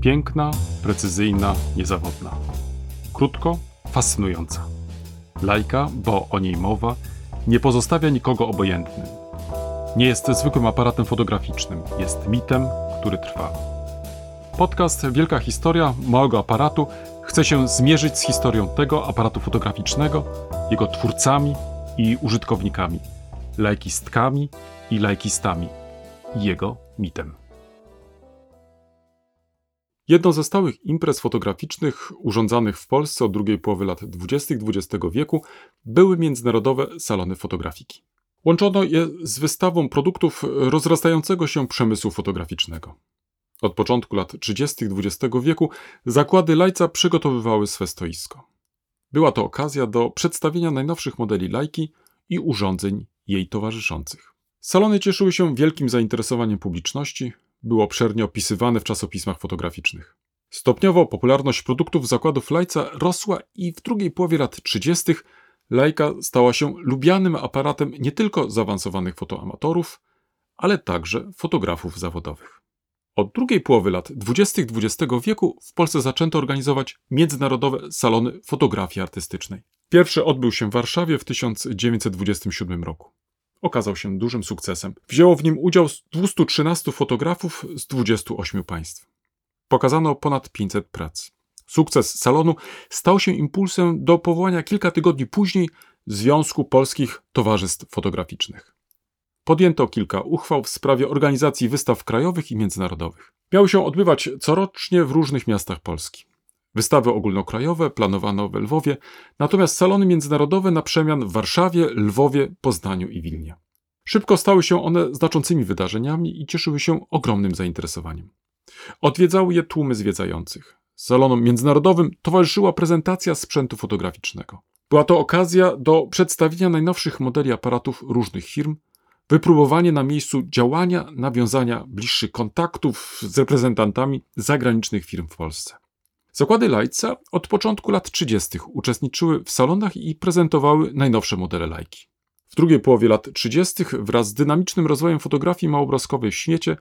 Piękna, precyzyjna, niezawodna. Krótko, fascynująca. Lajka, bo o niej mowa, nie pozostawia nikogo obojętnym. Nie jest zwykłym aparatem fotograficznym, jest mitem, który trwa. Podcast Wielka Historia Małego Aparatu chce się zmierzyć z historią tego aparatu fotograficznego, jego twórcami i użytkownikami, lajkistkami i lajkistami, i jego mitem. Jedną ze stałych imprez fotograficznych urządzanych w Polsce od drugiej połowy lat 20. XX wieku były międzynarodowe salony fotografiki. Łączono je z wystawą produktów rozrastającego się przemysłu fotograficznego. Od początku lat 30. XX wieku zakłady Lajca przygotowywały swe stoisko. Była to okazja do przedstawienia najnowszych modeli Lajki i urządzeń jej towarzyszących. Salony cieszyły się wielkim zainteresowaniem publiczności, były obszernie opisywane w czasopismach fotograficznych. Stopniowo popularność produktów zakładów Lajca rosła i w drugiej połowie lat 30. Lajka stała się lubianym aparatem nie tylko zaawansowanych fotoamatorów, ale także fotografów zawodowych. Od drugiej połowy lat 20. XX wieku w Polsce zaczęto organizować międzynarodowe salony fotografii artystycznej. Pierwszy odbył się w Warszawie w 1927 roku okazał się dużym sukcesem. Wzięło w nim udział 213 fotografów z 28 państw. Pokazano ponad 500 prac. Sukces salonu stał się impulsem do powołania kilka tygodni później Związku Polskich Towarzystw Fotograficznych. Podjęto kilka uchwał w sprawie organizacji wystaw krajowych i międzynarodowych. Miały się odbywać corocznie w różnych miastach Polski. Wystawy ogólnokrajowe planowano w Lwowie, natomiast salony międzynarodowe na przemian w Warszawie, Lwowie, Poznaniu i Wilnie. Szybko stały się one znaczącymi wydarzeniami i cieszyły się ogromnym zainteresowaniem. Odwiedzały je tłumy zwiedzających. Salonom międzynarodowym towarzyszyła prezentacja sprzętu fotograficznego. Była to okazja do przedstawienia najnowszych modeli aparatów różnych firm, wypróbowanie na miejscu działania, nawiązania bliższych kontaktów z reprezentantami zagranicznych firm w Polsce. Zakłady Lajca od początku lat 30. uczestniczyły w salonach i prezentowały najnowsze modele Lajki. W drugiej połowie lat 30. wraz z dynamicznym rozwojem fotografii małobrazkowej w świecie,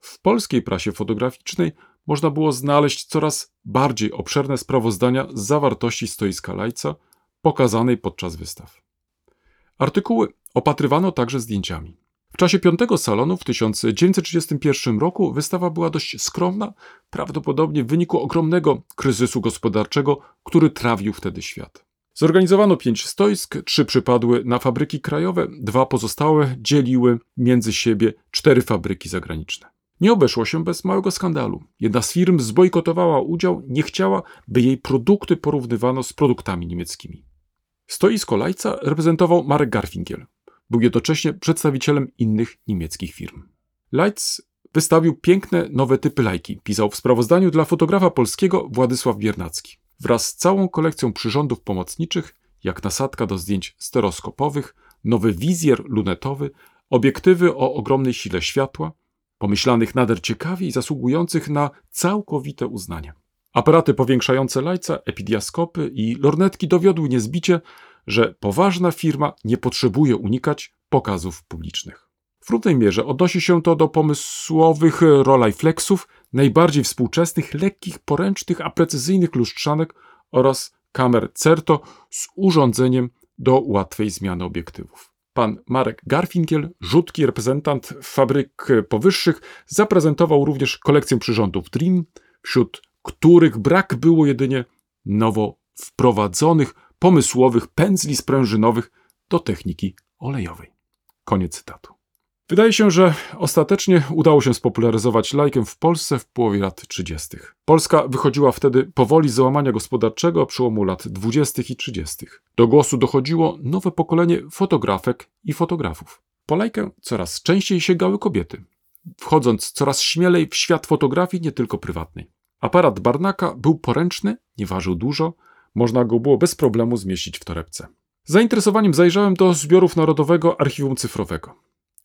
w polskiej prasie fotograficznej można było znaleźć coraz bardziej obszerne sprawozdania z zawartości stoiska Lajca pokazanej podczas wystaw. Artykuły opatrywano także zdjęciami. W czasie piątego salonu w 1931 roku wystawa była dość skromna, prawdopodobnie w wyniku ogromnego kryzysu gospodarczego, który trawił wtedy świat. Zorganizowano pięć stoisk, trzy przypadły na fabryki krajowe, dwa pozostałe dzieliły między siebie cztery fabryki zagraniczne. Nie obeszło się bez małego skandalu. Jedna z firm zbojkotowała udział, nie chciała, by jej produkty porównywano z produktami niemieckimi. Stoisko Lajca reprezentował Marek Garfinkiel, był jednocześnie przedstawicielem innych niemieckich firm. Leitz wystawił piękne nowe typy lajki, pisał w sprawozdaniu dla fotografa polskiego Władysław Biernacki. Wraz z całą kolekcją przyrządów pomocniczych, jak nasadka do zdjęć stereoskopowych, nowy wizjer lunetowy, obiektywy o ogromnej sile światła, pomyślanych nader ciekawie i zasługujących na całkowite uznanie. Aparaty powiększające lajca, epidiaskopy i lornetki dowiodły niezbicie, że poważna firma nie potrzebuje unikać pokazów publicznych. W równej mierze odnosi się to do pomysłowych Rolleiflexów, najbardziej współczesnych, lekkich, poręcznych, a precyzyjnych lustrzanek oraz kamer Certo z urządzeniem do łatwej zmiany obiektywów. Pan Marek Garfinkiel, rzutki reprezentant fabryk powyższych, zaprezentował również kolekcję przyrządów Dream, wśród których brak było jedynie nowo wprowadzonych pomysłowych pędzli sprężynowych do techniki olejowej. Koniec cytatu. Wydaje się, że ostatecznie udało się spopularyzować lajkę w Polsce w połowie lat 30. Polska wychodziła wtedy powoli z załamania gospodarczego przełomu lat 20. i 30. Do głosu dochodziło nowe pokolenie fotografek i fotografów. Po lajkę coraz częściej sięgały kobiety, wchodząc coraz śmielej w świat fotografii nie tylko prywatnej. Aparat Barnaka był poręczny, nie ważył dużo, można go było bez problemu zmieścić w torebce. Zainteresowaniem zajrzałem do zbiorów Narodowego Archiwum Cyfrowego.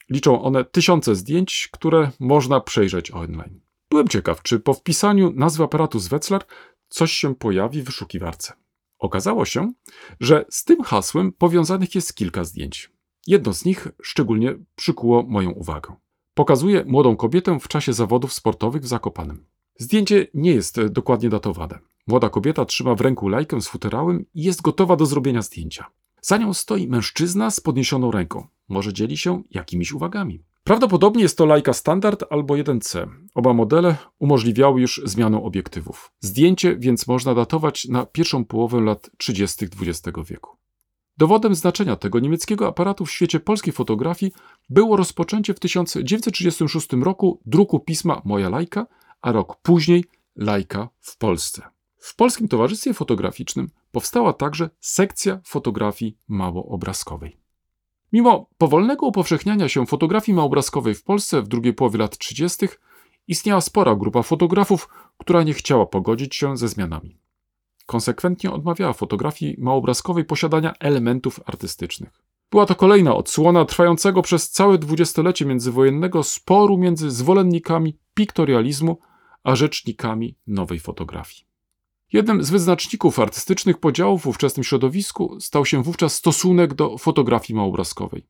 Liczą one tysiące zdjęć, które można przejrzeć online. Byłem ciekaw, czy po wpisaniu nazwy aparatu z Wetzlar coś się pojawi w wyszukiwarce. Okazało się, że z tym hasłem powiązanych jest kilka zdjęć. Jedno z nich szczególnie przykuło moją uwagę. Pokazuje młodą kobietę w czasie zawodów sportowych w Zakopanem. Zdjęcie nie jest dokładnie datowane. Młoda kobieta trzyma w ręku lajkę z futerałem i jest gotowa do zrobienia zdjęcia. Za nią stoi mężczyzna z podniesioną ręką. Może dzieli się jakimiś uwagami. Prawdopodobnie jest to Leica Standard albo 1C. Oba modele umożliwiały już zmianę obiektywów. Zdjęcie więc można datować na pierwszą połowę lat 30. XX wieku. Dowodem znaczenia tego niemieckiego aparatu w świecie polskiej fotografii było rozpoczęcie w 1936 roku druku pisma Moja Lajka, a rok później Lajka w Polsce. W Polskim Towarzystwie Fotograficznym powstała także sekcja fotografii małoobrazkowej. Mimo powolnego upowszechniania się fotografii małobrazkowej w Polsce w drugiej połowie lat 30. istniała spora grupa fotografów, która nie chciała pogodzić się ze zmianami. Konsekwentnie odmawiała fotografii małobrazkowej posiadania elementów artystycznych. Była to kolejna odsłona trwającego przez całe dwudziestolecie międzywojennego sporu między zwolennikami piktorializmu a rzecznikami nowej fotografii. Jednym z wyznaczników artystycznych podziałów w ówczesnym środowisku stał się wówczas stosunek do fotografii małobrazkowej.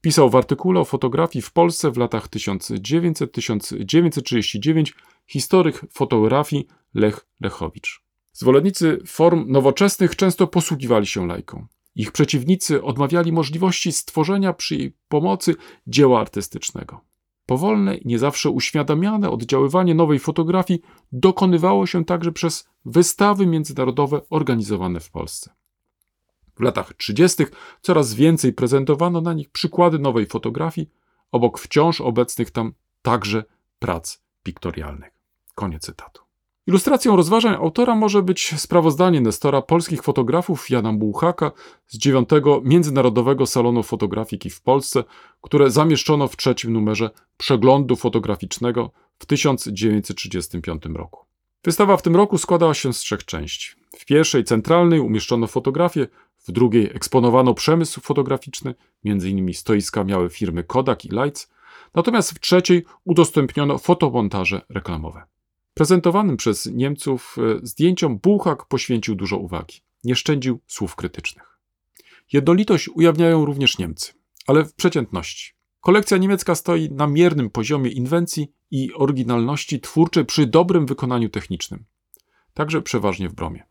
Pisał w artykule o fotografii w Polsce w latach 1900-1939 historyk fotografii Lech Lechowicz. Zwolennicy form nowoczesnych często posługiwali się lajką. Ich przeciwnicy odmawiali możliwości stworzenia przy jej pomocy dzieła artystycznego. Powolne i nie zawsze uświadamiane oddziaływanie nowej fotografii dokonywało się także przez wystawy międzynarodowe organizowane w Polsce. W latach 30. coraz więcej prezentowano na nich przykłady nowej fotografii, obok wciąż obecnych tam także prac piktorialnych. Koniec cytatu. Ilustracją rozważań autora może być sprawozdanie Nestora polskich fotografów Jana Bułhaka z dziewiątego Międzynarodowego Salonu Fotografiki w Polsce, które zamieszczono w trzecim numerze przeglądu fotograficznego w 1935 roku. Wystawa w tym roku składała się z trzech części. W pierwszej, centralnej, umieszczono fotografię, w drugiej eksponowano przemysł fotograficzny, m.in. stoiska miały firmy Kodak i Lights, natomiast w trzeciej udostępniono fotomontaże reklamowe. Prezentowanym przez Niemców e, zdjęciom Bułhak poświęcił dużo uwagi. Nie szczędził słów krytycznych. Jednolitość ujawniają również Niemcy, ale w przeciętności. Kolekcja niemiecka stoi na miernym poziomie inwencji i oryginalności twórczej przy dobrym wykonaniu technicznym. Także przeważnie w bromie.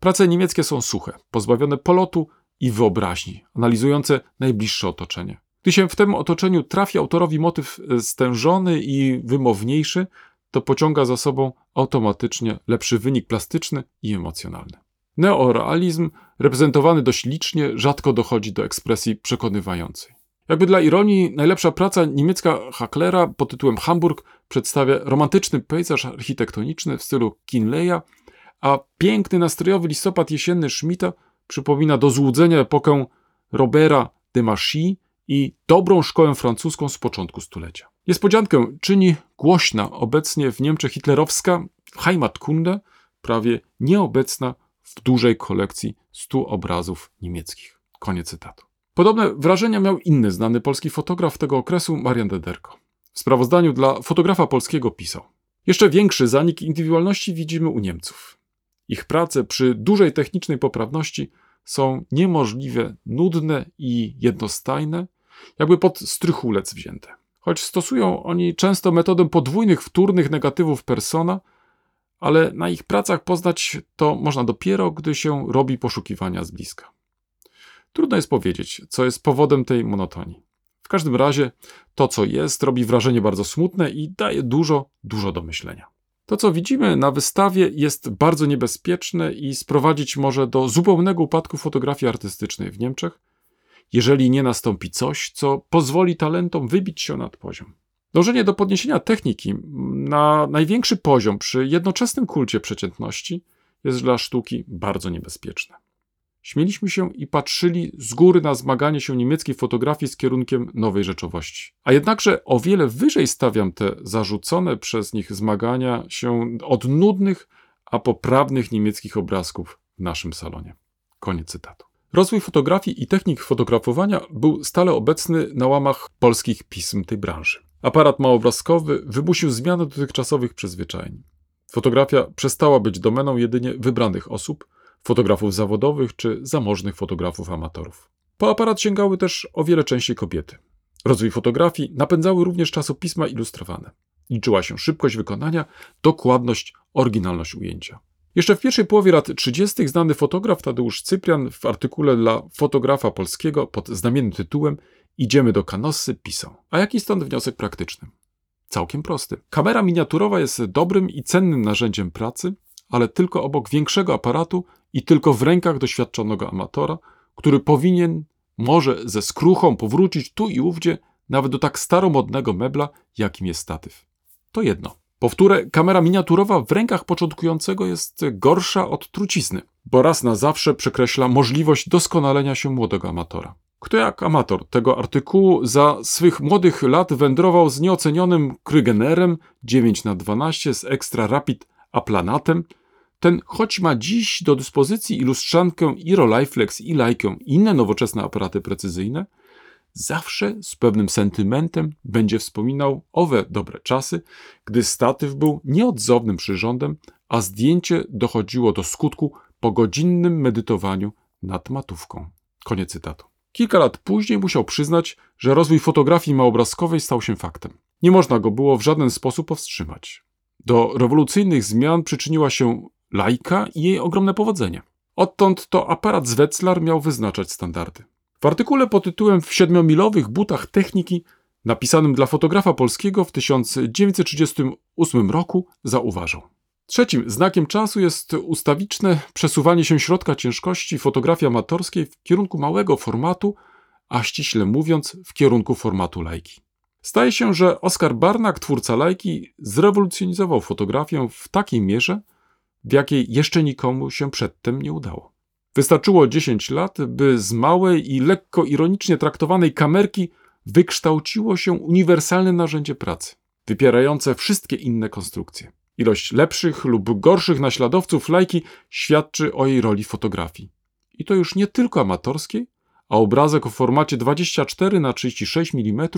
Prace niemieckie są suche, pozbawione polotu i wyobraźni, analizujące najbliższe otoczenie. Gdy się w tym otoczeniu trafi autorowi motyw e, stężony i wymowniejszy, to pociąga za sobą automatycznie lepszy wynik plastyczny i emocjonalny. Neorealizm, reprezentowany dość licznie, rzadko dochodzi do ekspresji przekonywającej. Jakby dla ironii, najlepsza praca niemiecka Hacklera pod tytułem Hamburg przedstawia romantyczny pejzaż architektoniczny w stylu Kinleya, a piękny, nastrojowy listopad jesienny Schmidta przypomina do złudzenia epokę Robera de Machy i dobrą szkołę francuską z początku stulecia. Niespodziankę czyni głośna obecnie w Niemczech hitlerowska Heimatkunde, prawie nieobecna w dużej kolekcji stu obrazów niemieckich. Koniec cytatu. Podobne wrażenia miał inny znany polski fotograf tego okresu, Marian Dederko. W sprawozdaniu dla fotografa polskiego pisał: Jeszcze większy zanik indywidualności widzimy u Niemców. Ich prace przy dużej technicznej poprawności są niemożliwie nudne i jednostajne, jakby pod strychulec wzięte. Choć stosują oni często metodę podwójnych, wtórnych negatywów persona, ale na ich pracach poznać to można dopiero, gdy się robi poszukiwania z bliska. Trudno jest powiedzieć, co jest powodem tej monotonii. W każdym razie to, co jest, robi wrażenie bardzo smutne i daje dużo, dużo do myślenia. To, co widzimy na wystawie, jest bardzo niebezpieczne i sprowadzić może do zupełnego upadku fotografii artystycznej w Niemczech, jeżeli nie nastąpi coś, co pozwoli talentom wybić się nad poziom. Dążenie do podniesienia techniki na największy poziom przy jednoczesnym kulcie przeciętności jest dla sztuki bardzo niebezpieczne. Śmieliśmy się i patrzyli z góry na zmaganie się niemieckiej fotografii z kierunkiem nowej rzeczowości. A jednakże o wiele wyżej stawiam te zarzucone przez nich zmagania się od nudnych, a poprawnych niemieckich obrazków w naszym salonie. Koniec cytatu. Rozwój fotografii i technik fotografowania był stale obecny na łamach polskich pism tej branży. Aparat małobrazkowy wymusił zmianę dotychczasowych przyzwyczajeń. Fotografia przestała być domeną jedynie wybranych osób, fotografów zawodowych czy zamożnych fotografów amatorów. Po aparat sięgały też o wiele częściej kobiety. Rozwój fotografii napędzały również czasopisma ilustrowane. Liczyła się szybkość wykonania, dokładność, oryginalność ujęcia. Jeszcze w pierwszej połowie lat 30. znany fotograf Tadeusz Cyprian w artykule dla fotografa polskiego pod znamiennym tytułem Idziemy do Kanosy pisał. A jaki stąd wniosek praktyczny? Całkiem prosty. Kamera miniaturowa jest dobrym i cennym narzędziem pracy, ale tylko obok większego aparatu i tylko w rękach doświadczonego amatora, który powinien, może ze skruchą powrócić tu i ówdzie, nawet do tak staromodnego mebla, jakim jest statyw. To jedno. Powtórę, kamera miniaturowa w rękach początkującego jest gorsza od trucizny, bo raz na zawsze przekreśla możliwość doskonalenia się młodego amatora. Kto jak amator tego artykułu za swych młodych lat wędrował z nieocenionym Krygenerem 9 na 12 z Extra Rapid Aplanatem, ten choć ma dziś do dyspozycji i lustrzankę, i Rolleiflex, i Leikę, i inne nowoczesne aparaty precyzyjne, zawsze z pewnym sentymentem będzie wspominał owe dobre czasy, gdy statyw był nieodzownym przyrządem, a zdjęcie dochodziło do skutku po godzinnym medytowaniu nad matówką. Koniec cytatu. Kilka lat później musiał przyznać, że rozwój fotografii małobrazkowej stał się faktem. Nie można go było w żaden sposób powstrzymać. Do rewolucyjnych zmian przyczyniła się lajka i jej ogromne powodzenie. Odtąd to aparat z Wetzlar miał wyznaczać standardy. W artykule pod tytułem W siedmiomilowych butach techniki, napisanym dla fotografa polskiego w 1938 roku, zauważał. Trzecim znakiem czasu jest ustawiczne przesuwanie się środka ciężkości fotografii amatorskiej w kierunku małego formatu, a ściśle mówiąc w kierunku formatu lajki. Staje się, że Oskar Barnak, twórca lajki, zrewolucjonizował fotografię w takiej mierze, w jakiej jeszcze nikomu się przedtem nie udało. Wystarczyło 10 lat, by z małej i lekko ironicznie traktowanej kamerki wykształciło się uniwersalne narzędzie pracy, wypierające wszystkie inne konstrukcje. Ilość lepszych lub gorszych naśladowców lajki świadczy o jej roli fotografii. I to już nie tylko amatorskiej, a obrazek o formacie 24 na 36 mm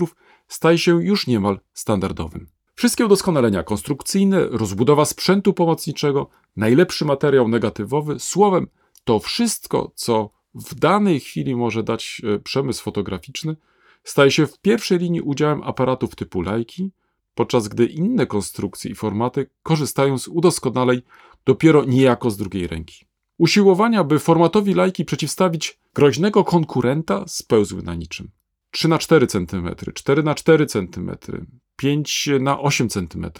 staje się już niemal standardowym. Wszystkie udoskonalenia konstrukcyjne, rozbudowa sprzętu pomocniczego, najlepszy materiał negatywowy, słowem, to wszystko, co w danej chwili może dać e, przemysł fotograficzny, staje się w pierwszej linii udziałem aparatów typu lajki, podczas gdy inne konstrukcje i formaty korzystają z udoskonaleń dopiero niejako z drugiej ręki. Usiłowania, by formatowi lajki przeciwstawić groźnego konkurenta, spełzły na niczym. 3 na 4 cm, 4 na 4 cm, 5 na 8 cm.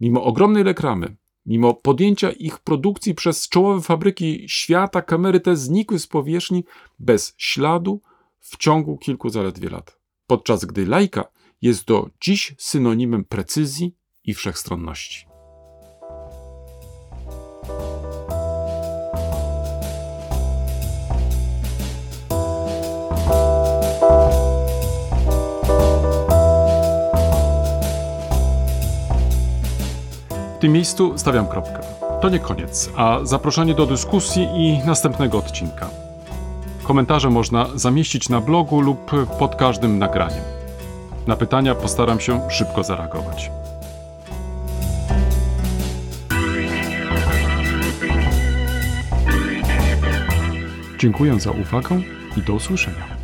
Mimo ogromnej reklamy, mimo podjęcia ich produkcji przez czołowe fabryki świata, kamery te znikły z powierzchni bez śladu w ciągu kilku zaledwie lat. Podczas gdy lajka jest do dziś synonimem precyzji i wszechstronności. Tym miejscu stawiam kropkę. To nie koniec, a zaproszenie do dyskusji i następnego odcinka. Komentarze można zamieścić na blogu lub pod każdym nagraniem. Na pytania postaram się szybko zareagować. Dziękuję za uwagę i do usłyszenia.